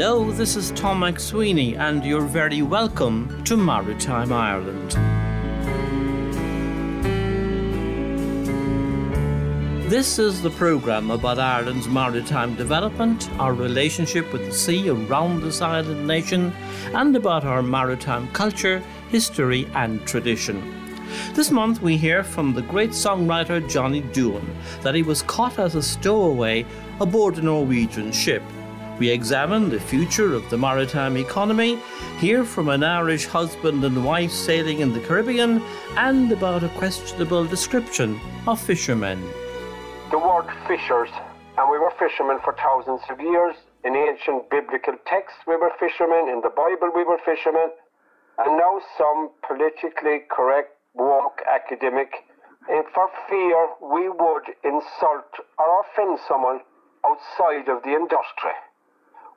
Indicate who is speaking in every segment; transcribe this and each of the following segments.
Speaker 1: Hello, this is Tom McSweeney, and you're very welcome to Maritime Ireland. This is the programme about Ireland's maritime development, our relationship with the sea around this island nation, and about our maritime culture, history, and tradition. This month we hear from the great songwriter Johnny Duhan that he was caught as a stowaway aboard a Norwegian ship. We examine the future of the maritime economy, hear from an Irish husband and wife sailing in the Caribbean, and about a questionable description of fishermen
Speaker 2: the word fishers, and we were fishermen for thousands of years. In ancient biblical texts, we were fishermen. In the Bible, we were fishermen. And now some politically correct, woke academic, and for fear we would insult or offend someone outside of the industry.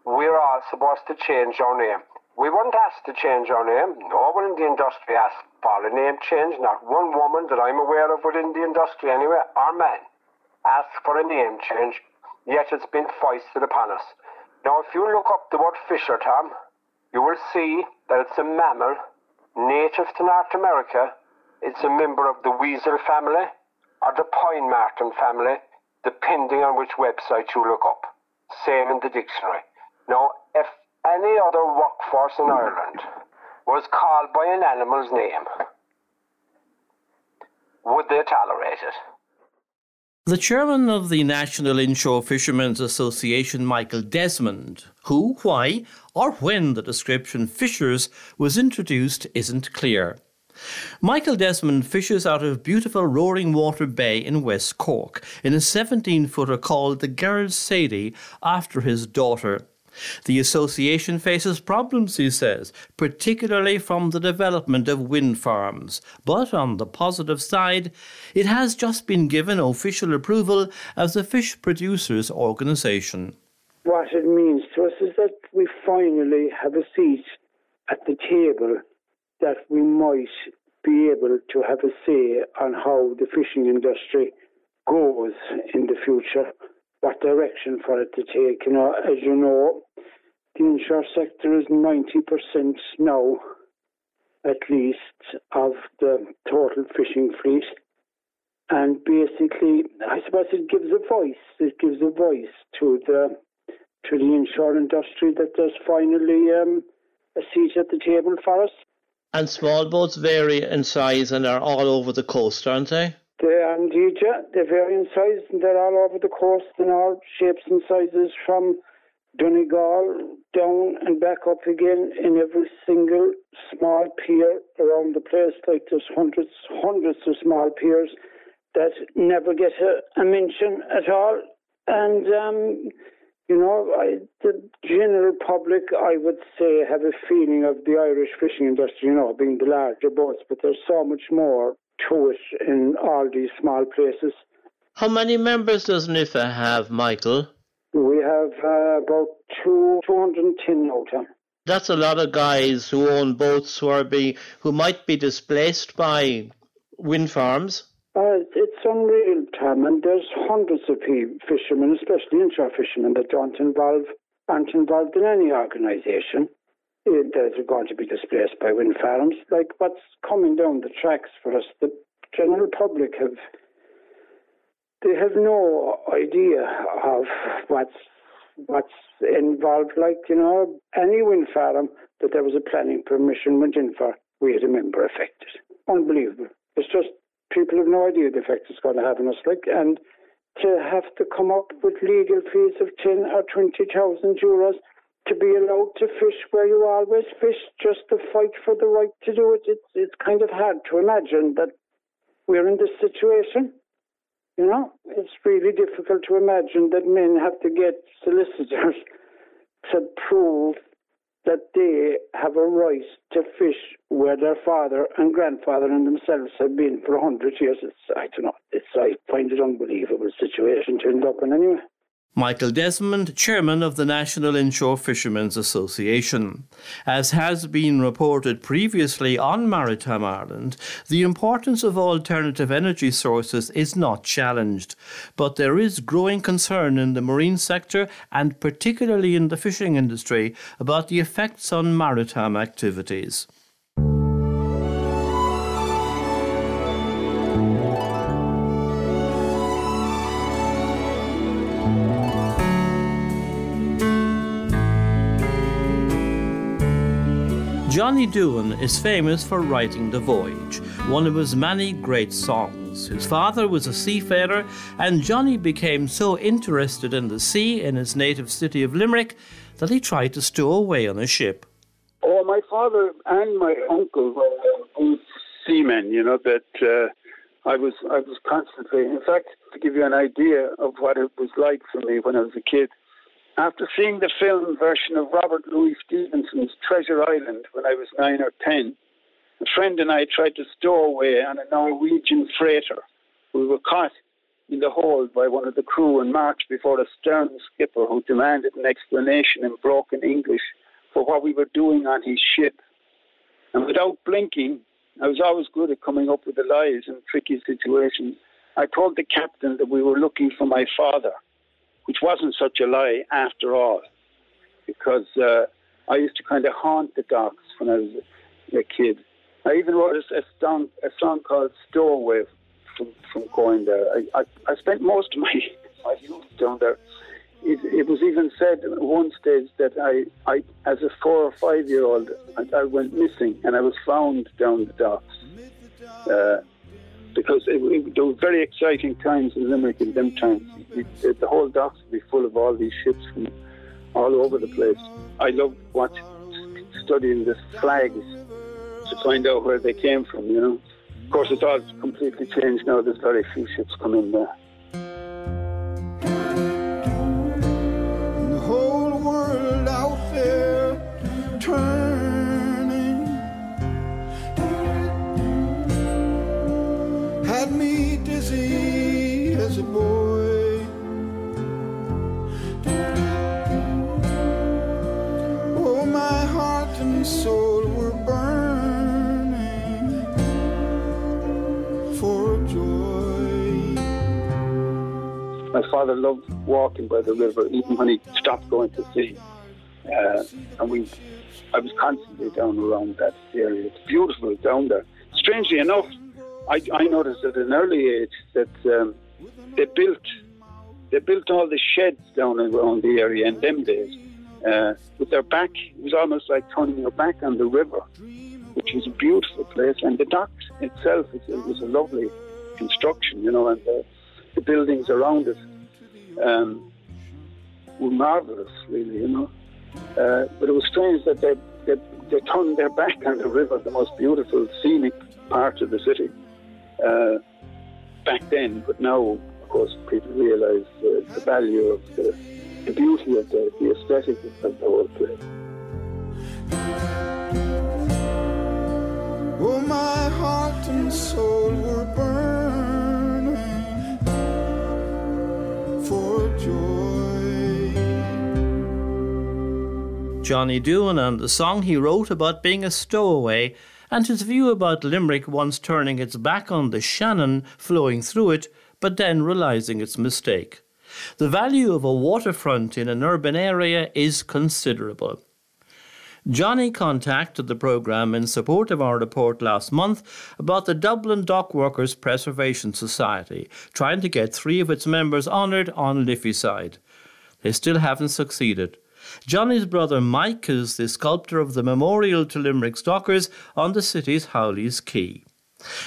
Speaker 2: We're all supposed to change our name. We weren't asked to change our name. No one in the industry asked for a name change. Not one woman that I'm aware of within the industry anyway, or man asked for a name change, yet it's been foisted upon us. Now, if you look up the word fisher, Tom, you will see that it's a mammal native to North America. It's a member of the weasel family or the pine marten family, depending on which website you look up. Same in the dictionary. Now, if any other workforce in Ireland was called by an animal's name, would they tolerate it?
Speaker 1: The chairman of the National Inshore Fishermen's Association, Michael Desmond, who, why, or when the description fishers was introduced isn't clear. Michael Desmond fishes out of beautiful Roaringwater Bay in West Cork in a 17 footer called the Gerald Sadie after his daughter. The association faces problems, he says, particularly from the development of wind farms. But on the positive side, it has just been given official approval as a fish producers organisation.
Speaker 3: What it means to us is that we finally have a seat at the table that we might be able to have a say on how the fishing industry goes in the future what direction for it to take. You know, as you know, the inshore sector is 90% now, at least, of the total fishing fleet. And basically, I suppose it gives a voice. It gives a voice to the to the inshore industry that there's finally um, a seat at the table for us.
Speaker 1: And small boats vary in size and are all over the coast, aren't they?
Speaker 3: They are indeed, yeah. They vary in size and they're all over the coast in all shapes and sizes from Donegal down and back up again in every single small pier around the place. Like there's hundreds, hundreds of small piers that never get a, a mention at all. And, um, you know, I, the general public, I would say, have a feeling of the Irish fishing industry, you know, being the larger boats, but there's so much more to it in all these small places.
Speaker 1: How many members does NIFA have, Michael?
Speaker 3: We have uh, about two, 210 now.
Speaker 1: That's a lot of guys who own boats who are be who might be displaced by wind farms.
Speaker 3: Uh, it's unreal, Tom, and there's hundreds of fishermen, especially inshore fishermen, that don't involve aren't involved in any organisation are going to be displaced by wind farms. Like what's coming down the tracks for us, the general public have they have no idea of what's what's involved. Like you know, any wind farm that there was a planning permission went in for, we had a member affected. Unbelievable. It's just people have no idea the effect it's going to have on us. Like and to have to come up with legal fees of ten or twenty thousand euros to be allowed to fish where you always fish just to fight for the right to do it. It's it's kind of hard to imagine that we're in this situation. You know, it's really difficult to imagine that men have to get solicitors to prove that they have a right to fish where their father and grandfather and themselves have been for a hundred years. It's I don't know. It's I find it unbelievable situation to end up in anyway.
Speaker 1: Michael Desmond, chairman of the National Inshore Fishermen's Association. As has been reported previously on Maritime Ireland, the importance of alternative energy sources is not challenged, but there is growing concern in the marine sector and particularly in the fishing industry about the effects on maritime activities. Johnny Duhan is famous for writing The Voyage, one of his many great songs. His father was a seafarer, and Johnny became so interested in the sea in his native city of Limerick that he tried to stow away on a ship.
Speaker 4: Oh, my father and my uncle were both seamen, you know, that uh, I was I was constantly in fact to give you an idea of what it was like for me when I was a kid, after seeing the film version of Robert Louis Stevenson's Treasure Island when I was nine or ten, a friend and I tried to stow away on a Norwegian freighter. We were caught in the hold by one of the crew and marched before a stern skipper who demanded an explanation in broken English for what we were doing on his ship. And without blinking, I was always good at coming up with the lies in tricky situations. I told the captain that we were looking for my father which wasn't such a lie after all, because uh, I used to kind of haunt the docks when I was a, kid. I even wrote a, song, a song called Stowaway from, from going there. I, I, I spent most of my, my youth down there. It, it, was even said at one stage that I, I as a four or five year old, I, I went missing and I was found down the docks. Uh, because it, it, there were very exciting times in Limerick in them times. The whole docks would be full of all these ships from all over the place. I loved watching, studying the flags to find out where they came from, you know. Of course, it's all completely changed now. There's very few ships coming there. Father loved walking by the river, even when he stopped going to sea. Uh, and we, I was constantly down around that area. It's beautiful down there. Strangely enough, I, I noticed at an early age that um, they built they built all the sheds down around the area in them days uh, with their back. It was almost like turning your back on the river, which was a beautiful place. And the dock itself is, it was a lovely construction, you know, and the, the buildings around it um, were marvelous, really, you know. Uh, but it was strange that they, they, they turned their back on the river, the most beautiful scenic part of the city, uh, back then. But now, of course, people realise uh, the value of the the beauty of the, the aesthetic of the whole place.
Speaker 5: Oh, my heart and soul were burning
Speaker 1: Johnny Duhan and the song he wrote about being a stowaway and his view about Limerick once turning its back on the Shannon flowing through it, but then realising its mistake. The value of a waterfront in an urban area is considerable. Johnny contacted the programme in support of our report last month about the Dublin Dockworkers Preservation Society, trying to get three of its members honoured on Liffey side. They still haven't succeeded. Johnny's brother Mike is the sculptor of the memorial to Limerick's dockers on the city's Howleys Quay.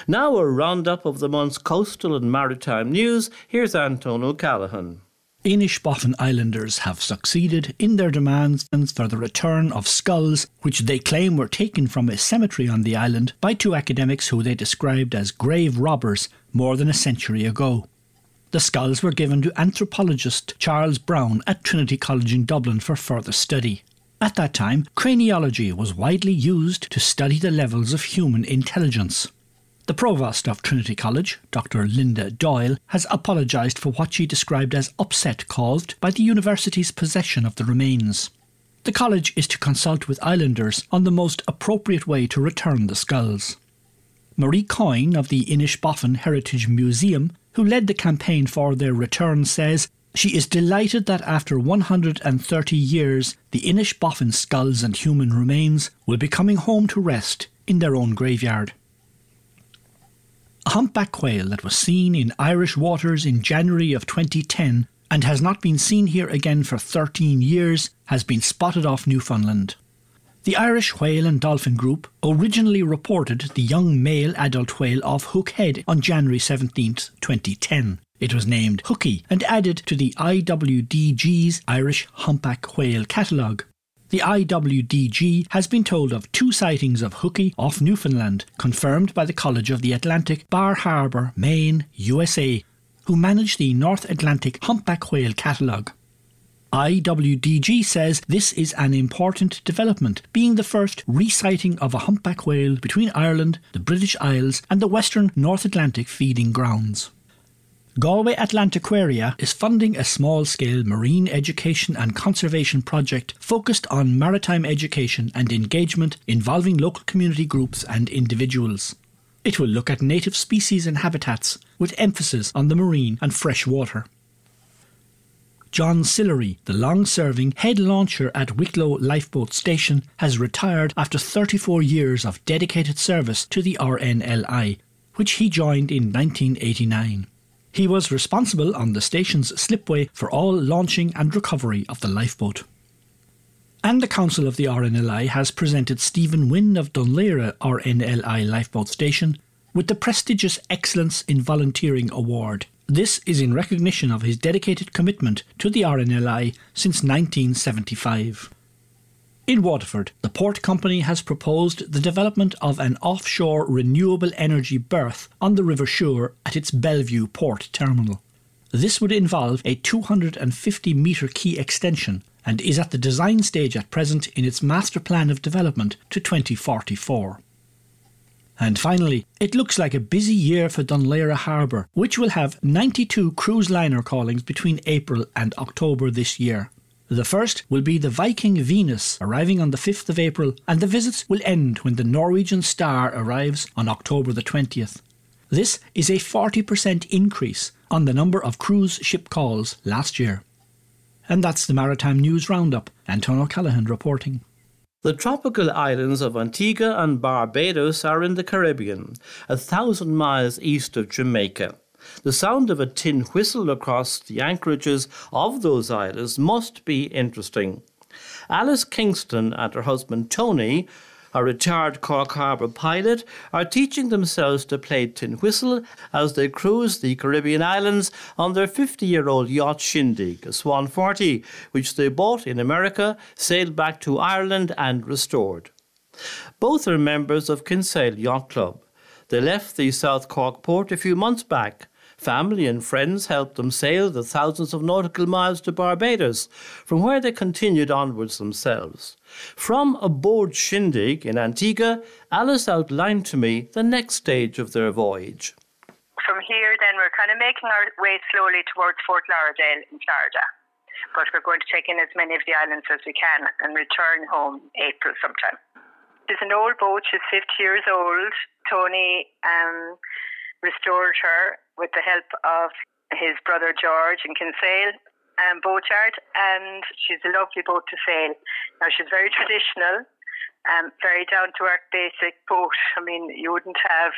Speaker 1: Now, a roundup of the month's coastal and maritime news. Here's Anton O'Callaghan.
Speaker 6: Inishbofin Islanders have succeeded in their demands for the return of skulls, which they claim were taken from a cemetery on the island by two academics who they described as grave robbers more than a century ago. The skulls were given to anthropologist Charles Browne at Trinity College in Dublin for further study. At that time, craniology was widely used to study the levels of human intelligence. The provost of Trinity College, Dr. Linda Doyle, has apologised for what she described as upset caused by the university's possession of the remains. The college is to consult with islanders on the most appropriate way to return the skulls. Marie Coyne of the Inishbofin Heritage Museum, who led the campaign for their return, says she is delighted that after 130 years, the Inishbofin skulls and human remains will be coming home to rest in their own graveyard. A humpback whale that was seen in Irish waters in January of 2010 and has not been seen here again for 13 years has been spotted off Newfoundland. The Irish Whale and Dolphin Group originally reported the young male adult whale off Hook Head on January 17, 2010. It was named Hookie and added to the IWDG's Irish Humpback Whale catalogue. The IWDG has been told of two sightings of Hookie off Newfoundland, confirmed by the College of the Atlantic, Bar Harbor, Maine, USA, who manage the North Atlantic Humpback Whale catalogue. IWDG says this is an important development, being the first resighting of a humpback whale between Ireland, the British Isles, and the western North Atlantic feeding grounds. Galway Atlantaquaria is funding a small scale marine education and conservation project focused on maritime education and engagement involving local community groups and individuals. It will look at native species and habitats with emphasis on the marine and fresh water. John Sillery, the long serving head launcher at Wicklow Lifeboat Station, has retired after 34 years of dedicated service to the RNLI, which he joined in 1989. He was responsible on the station's slipway for all launching and recovery of the lifeboat. And the Council of the RNLI has presented Stephen Wynne of Dún Laoghaire RNLI Lifeboat Station with the prestigious Excellence in Volunteering Award. This is in recognition of his dedicated commitment to the RNLI since 1975. In Waterford, the port company has proposed the development of an offshore renewable energy berth on the River Suir at its Belview port terminal. This would involve a 250 metre quay extension and is at the design stage at present in its master plan of development to 2044. And finally, it looks like a busy year for Dún Laoghaire Harbour, which will have 92 cruise liner callings between April and October this year. The first will be the Viking Venus arriving on the 5th of April, and the visits will end when the Norwegian Star arrives on October the 20th. This is a 40% increase on the number of cruise ship calls last year. And that's the Maritime News Roundup. Anton O'Callaghan reporting.
Speaker 1: The tropical islands of Antigua and Barbados are in the Caribbean, a thousand miles east of Jamaica. The sound of a tin whistle across the anchorages of those islands must be interesting. Alice Kingston and her husband Tony, a retired Cork Harbour pilot, are teaching themselves to play tin whistle as they cruise the Caribbean islands on their 50 year old yacht Shindig, a Swan 40, which they bought in America, sailed back to Ireland, and restored. Both are members of Kinsale Yacht Club. They left the South Cork port a few months back Family and friends helped them sail the thousands of nautical miles to Barbados, from where they continued onwards themselves. From aboard Shindig in Antigua, Alice outlined to me the next stage of their voyage.
Speaker 7: From here, then, we're kind of making our way slowly towards Fort Lauderdale in Florida. But we're going to take in as many of the islands as we can and return home April sometime. There's an old boat, she's 50 years old. Tony um, restored her with the help of his brother George in Kinsale um, boatyard, and she's a lovely boat to sail. Now she's very traditional, um, very down to earth, basic boat. I mean, you wouldn't have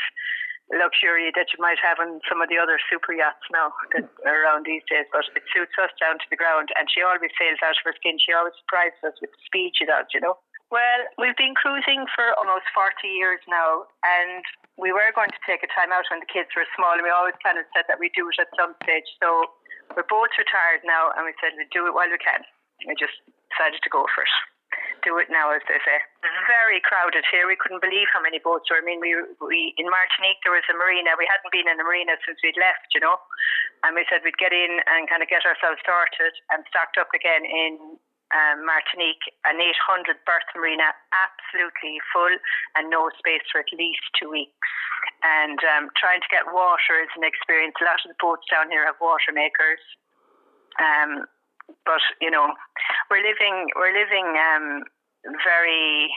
Speaker 7: luxury that you might have on some of the other super yachts now that are around these days, but it suits us down to the ground. And she always sails out of her skin. She always surprises us with the speed she does, you know. Well, we've been cruising for almost 40 years now, and we were going to take a time out when the kids were small, and we always kind of said that we'd do it at some stage. So we're both retired now, and we said we'd do it while we can. We just decided to go for it. Do it now, as they say. Very crowded here. We couldn't believe how many boats were. I mean, we, we in Martinique there was a marina. We hadn't been in a marina since we'd left, you know. And we said we'd get in and kind of get ourselves started and stocked up again in um, Martinique, an 800 berth marina, absolutely full and no space for at least two weeks. And um, trying to get water is an experience. A lot of the boats down here have water makers. Um, but you know, we're living we're living um, very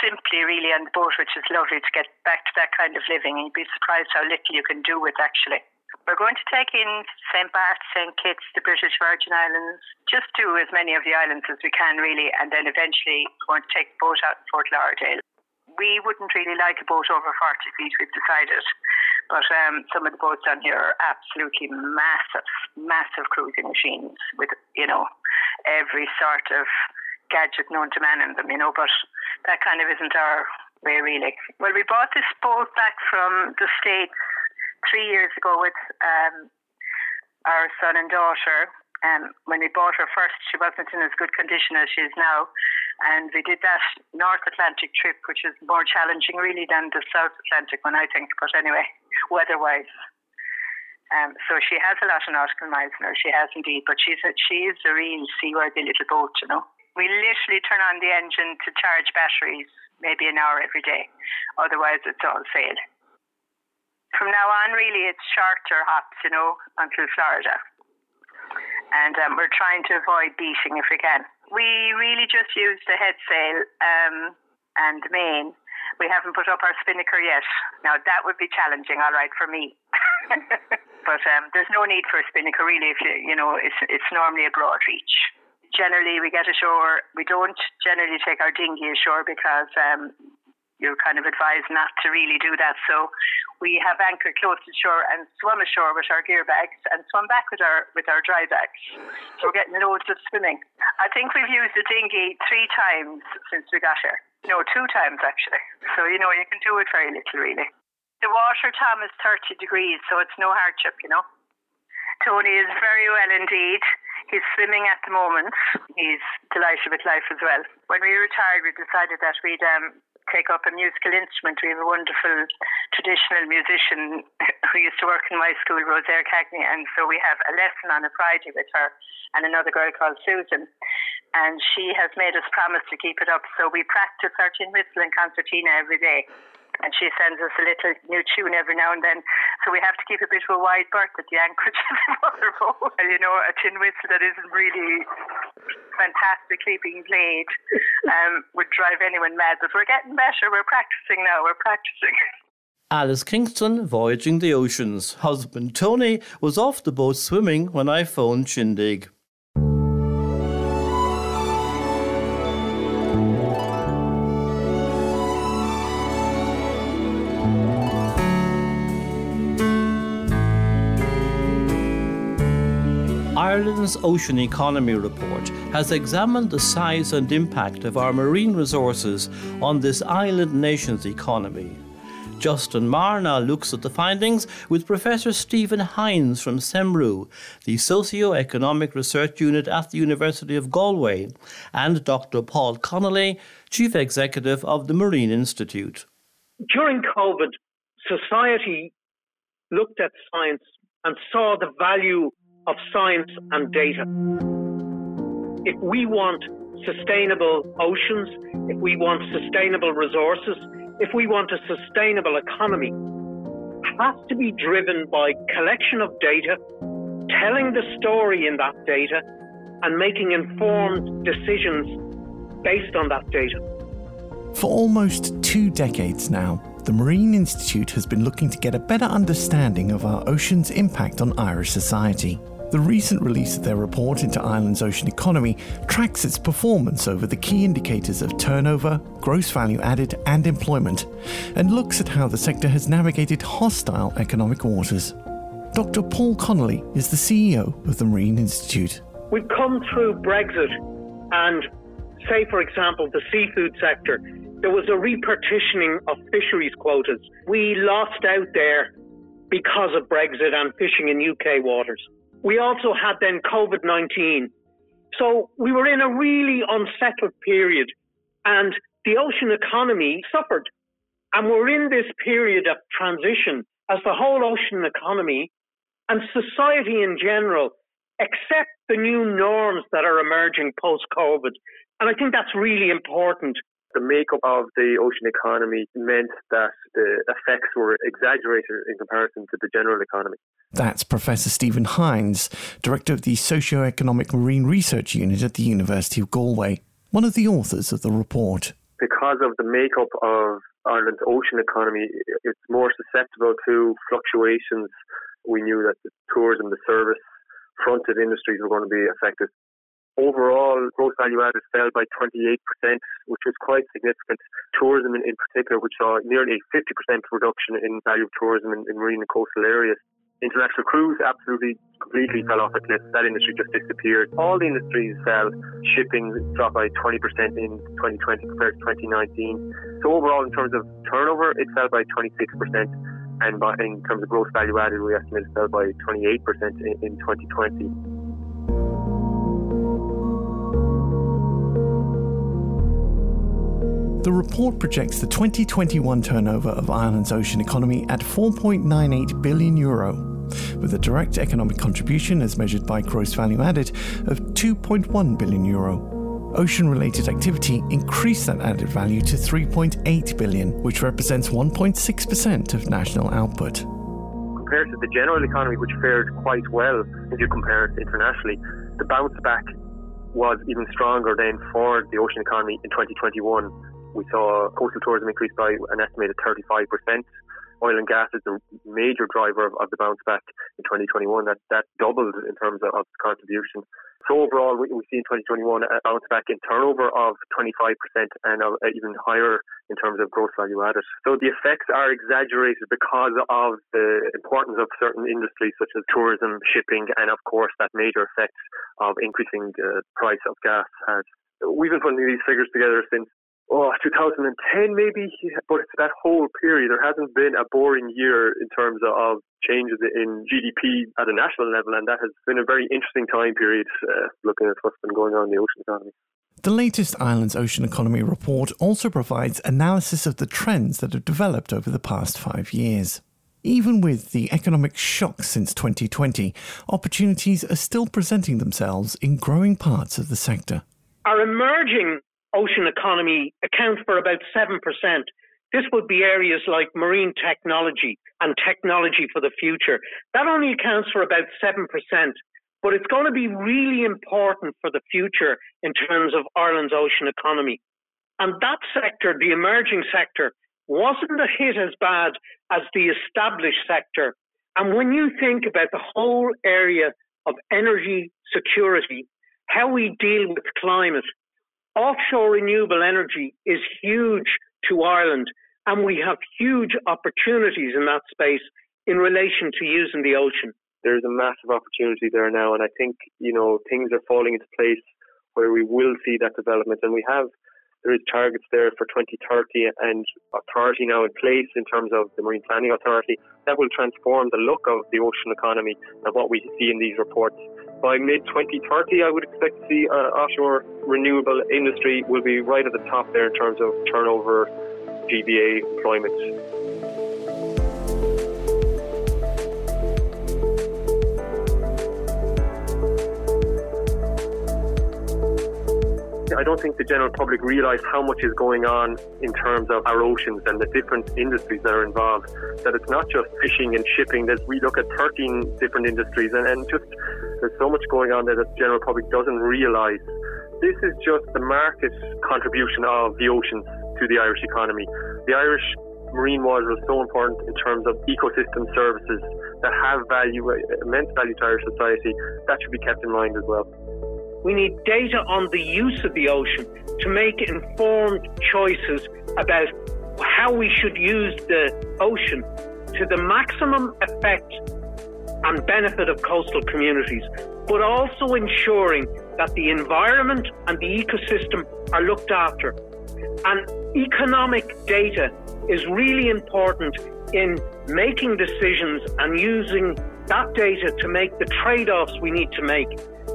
Speaker 7: simply, really, on the boat, which is lovely to get back to that kind of living. And you'd be surprised how little you can do with actually. We're going to take in St. Bart, St. Kitts, the British Virgin Islands, just do as many of the islands as we can, really, and then eventually we're going to take the boat out to Fort Lauderdale. We wouldn't really like a boat over 40 feet, we've decided. But um, some of the boats down here are absolutely massive, massive cruising machines with, you know, every sort of gadget known to man in them, you know, but that kind of isn't our way, really. Well, we bought this boat back from the States three years ago with um, our son and daughter. Um, when we bought her first, she wasn't in as good condition as she is now. And we did that North Atlantic trip, which is more challenging, really, than the South Atlantic one, I think. But anyway, weather wise. Um, so she has a lot of nautical miles her. She has indeed. But she's a, she is a real seaworthy little boat, you know. We literally turn on the engine to charge batteries maybe an hour every day. Otherwise, it's all sail from now on, really, it's shorter hops, you know, until Florida. And um, we're trying to avoid beating if we can. We really just use the head sail um, and the main. We haven't put up our spinnaker yet. Now, that would be challenging, all right, for me. but um, there's no need for a spinnaker, really, if you, you know, it's, it's normally a broad reach. Generally, we get ashore. We don't generally take our dinghy ashore because um, you're kind of advised not to really do that. So we have anchored close to shore and swum ashore with our gear bags and swum back with our with our dry bags. So we're getting loads of swimming. I think we've used the dinghy three times since we got here. No, two times actually. So you know you can do it very little really. The water, Tom, is 30 degrees, so it's no hardship, you know. Tony is very well indeed. He's swimming at the moment. He's delighted with life as well. When we retired, we decided that we'd um, take up a musical instrument. We have a wonderful traditional musician who used to work in my school, Rosaire Cagney, and so we have a lesson on a Friday with her and another girl called Susan. And she has made us promise to keep it up. So we practice our tin whistle and concertina every day and she sends us a little new tune every now and then. So we have to keep a bit of a wide berth at the anchorage of the you know, a tin whistle that isn't really fantastically being played um, would drive anyone mad. But we're getting better. We're practicing now. We're practicing.
Speaker 1: Alice Kingston voyaging the oceans. Husband Tony was off the boat swimming when I phoned Shindig. Ireland's Ocean Economy Report has examined the size and impact of our marine resources on this island nation's economy. Justin Marr now looks at the findings with Professor Stephen Hynes from SEMRU, the Socio-Economic Research Unit at the University of Galway, and Dr. Paul Connolly, Chief Executive of the Marine Institute.
Speaker 8: During COVID, society looked at science and saw the value of science and data. If we want sustainable oceans, if we want sustainable resources, if we want a sustainable economy, it has to be driven by collection of data, telling the story in that data, and making informed decisions based on that data.
Speaker 9: For almost two decades now, the Marine Institute has been looking to get a better understanding of our ocean's impact on Irish society. The recent release of their report into Ireland's ocean economy tracks its performance over the key indicators of turnover, gross value added, and employment, and looks at how the sector has navigated hostile economic waters. Dr. Paul Connolly is the CEO of the Marine Institute.
Speaker 8: We've come through Brexit, and say, for example, the seafood sector, there was a repartitioning of fisheries quotas. We lost out there because of Brexit and fishing in UK waters. We also had then COVID 19. So we were in a really unsettled period and the ocean economy suffered. And we're in this period of transition as the whole ocean economy and society in general accept the new norms that are emerging post COVID. And I think that's really important.
Speaker 10: The makeup of the ocean economy meant that the effects were exaggerated in comparison to the general economy.
Speaker 9: That's Professor Stephen Hynes, Director of the Socio-Economic Marine Research Unit at the University of Galway, one of the authors of the report.
Speaker 10: Because of the makeup of Ireland's ocean economy, it's more susceptible to fluctuations. We knew that the tourism, the service fronted industries were going to be affected. Overall, gross value added fell by 28%, which was quite significant. Tourism, in, in particular, which saw nearly a 50% reduction in value of tourism in, in marine and coastal areas. International cruise absolutely completely fell off a cliff. That industry just disappeared. All the industries fell. Shipping dropped by 20% in 2020 compared to 2019. So overall, in terms of turnover, it fell by 26%. And by, in terms of gross value added, we estimate it fell by 28% in, in 2020.
Speaker 9: The report projects the 2021 turnover of Ireland's ocean economy at 4.98 billion euro, with a direct economic contribution as measured by gross value added of 2.1 billion euro. Ocean related activity increased that added value to 3.8 billion, which represents 1.6% of national output.
Speaker 10: Compared to the general economy, which fared quite well if you compare it internationally, the bounce back was even stronger than for the ocean economy in 2021 we saw coastal tourism increase by an estimated 35%. Oil and gas is the major driver of, of the bounce back in 2021. That that doubled in terms of, of contribution. So overall, we, we see in 2021 a bounce back in turnover of 25% and uh, even higher in terms of gross value added. So the effects are exaggerated because of the importance of certain industries such as tourism, shipping, and of course that major effect of increasing the price of gas has. We've been putting these figures together since oh, 2010 maybe, but it's that whole period. There hasn't been a boring year in terms of changes in GDP at a national level, and that has been a very interesting time period uh, looking at what's been going on in the ocean economy.
Speaker 9: The latest Ireland's Ocean Economy report also provides analysis of the trends that have developed over the past five years. Even with the economic shock since 2020, opportunities are still presenting themselves in growing parts of the sector.
Speaker 8: Our emerging ocean economy accounts for about 7%. This would be areas like marine technology and technology for the future. That only accounts for about 7%, but it's going to be really important for the future in terms of Ireland's ocean economy. And that sector, the emerging sector, wasn't a hit as bad as the established sector. And when you think about the whole area of energy security, how we deal with climate, offshore renewable energy is huge to Ireland, and we have huge opportunities in that space in relation to using the ocean.
Speaker 10: There's a massive opportunity there now, and I think you know things are falling into place where we will see that development, and we have there is targets there for 2030 and authority now in place in terms of the Marine Planning Authority that will transform the look of the ocean economy and what we see in these reports by mid 2030, I would expect to see uh, offshore renewable industry will be right at the top there in terms of turnover, GVA employment. I don't think the general public realise how much is going on in terms of our oceans and the different industries that are involved. That it's not just fishing and shipping. There's, we look at 13 different industries and, and just there's so much going on there that the general public doesn't realise. This is just the market contribution of the oceans to the Irish economy. The Irish marine water is so important in terms of ecosystem services that have value, immense value to Irish society. That should be kept in mind as well.
Speaker 8: We need data on the use of the ocean to make informed choices about how we should use the ocean to the maximum effect and benefit of coastal communities, but also ensuring that the environment and the ecosystem are looked after. And economic data is really important in making decisions and using that data to make the trade offs we need to make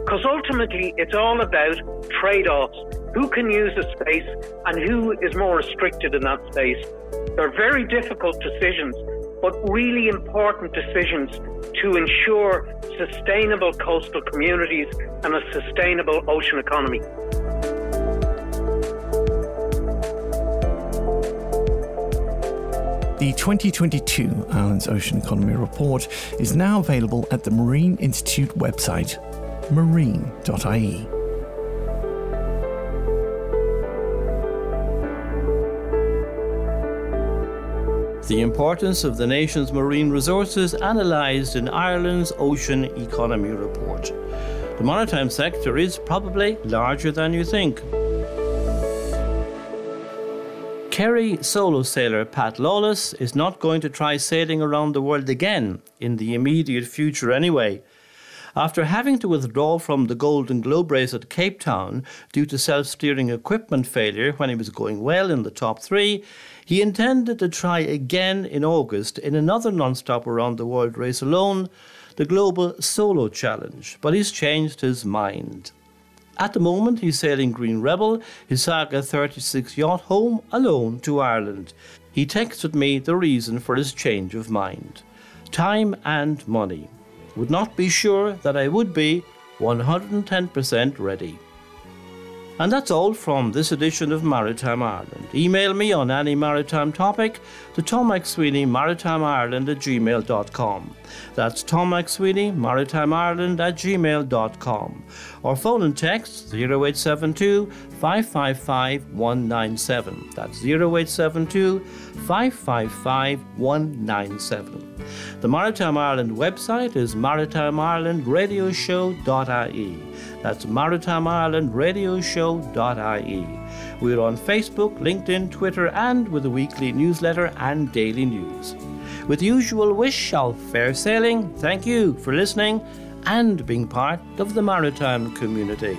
Speaker 8: because ultimately, it's all about trade offs. Who can use a space and who is more restricted in that space? They're very difficult decisions, but really important decisions to ensure sustainable coastal communities and a sustainable ocean economy.
Speaker 9: The 2022 Islands Ocean Economy Report is now available at the Marine Institute website, marine.ie.
Speaker 1: The importance of the nation's marine resources analysed in Ireland's Ocean Economy Report. The maritime sector is probably larger than you think. Kerry solo sailor Pat Lawless is not going to try sailing around the world again in the immediate future anyway. After having to withdraw from the Golden Globe race at Cape Town due to self steering equipment failure when he was going well in the top three, he intended to try again in August in another non stop around the world race alone, the Global Solo Challenge, but he's changed his mind. At the moment, he's sailing Green Rebel, his Saga 36 yacht home alone to Ireland. He texted me the reason for his change of mind time and money. Would not be sure that I would be 110% ready. And that's all from this edition of Maritime Ireland. Email me on any maritime topic to Tom McSweeney, maritimeIreland at gmail.com. That's Tom McSweeney, maritimeIreland at gmail.com. Or phone and text 0872 555 197. That's 0872 555 197. The Maritime Ireland website is maritimeIrelandRadioshow.ie. That's maritimeIrelandRadioshow.ie. We're on Facebook, LinkedIn, Twitter, and with a weekly newsletter and daily news. With usual wish of fair sailing, thank you for listening and being part of the maritime community.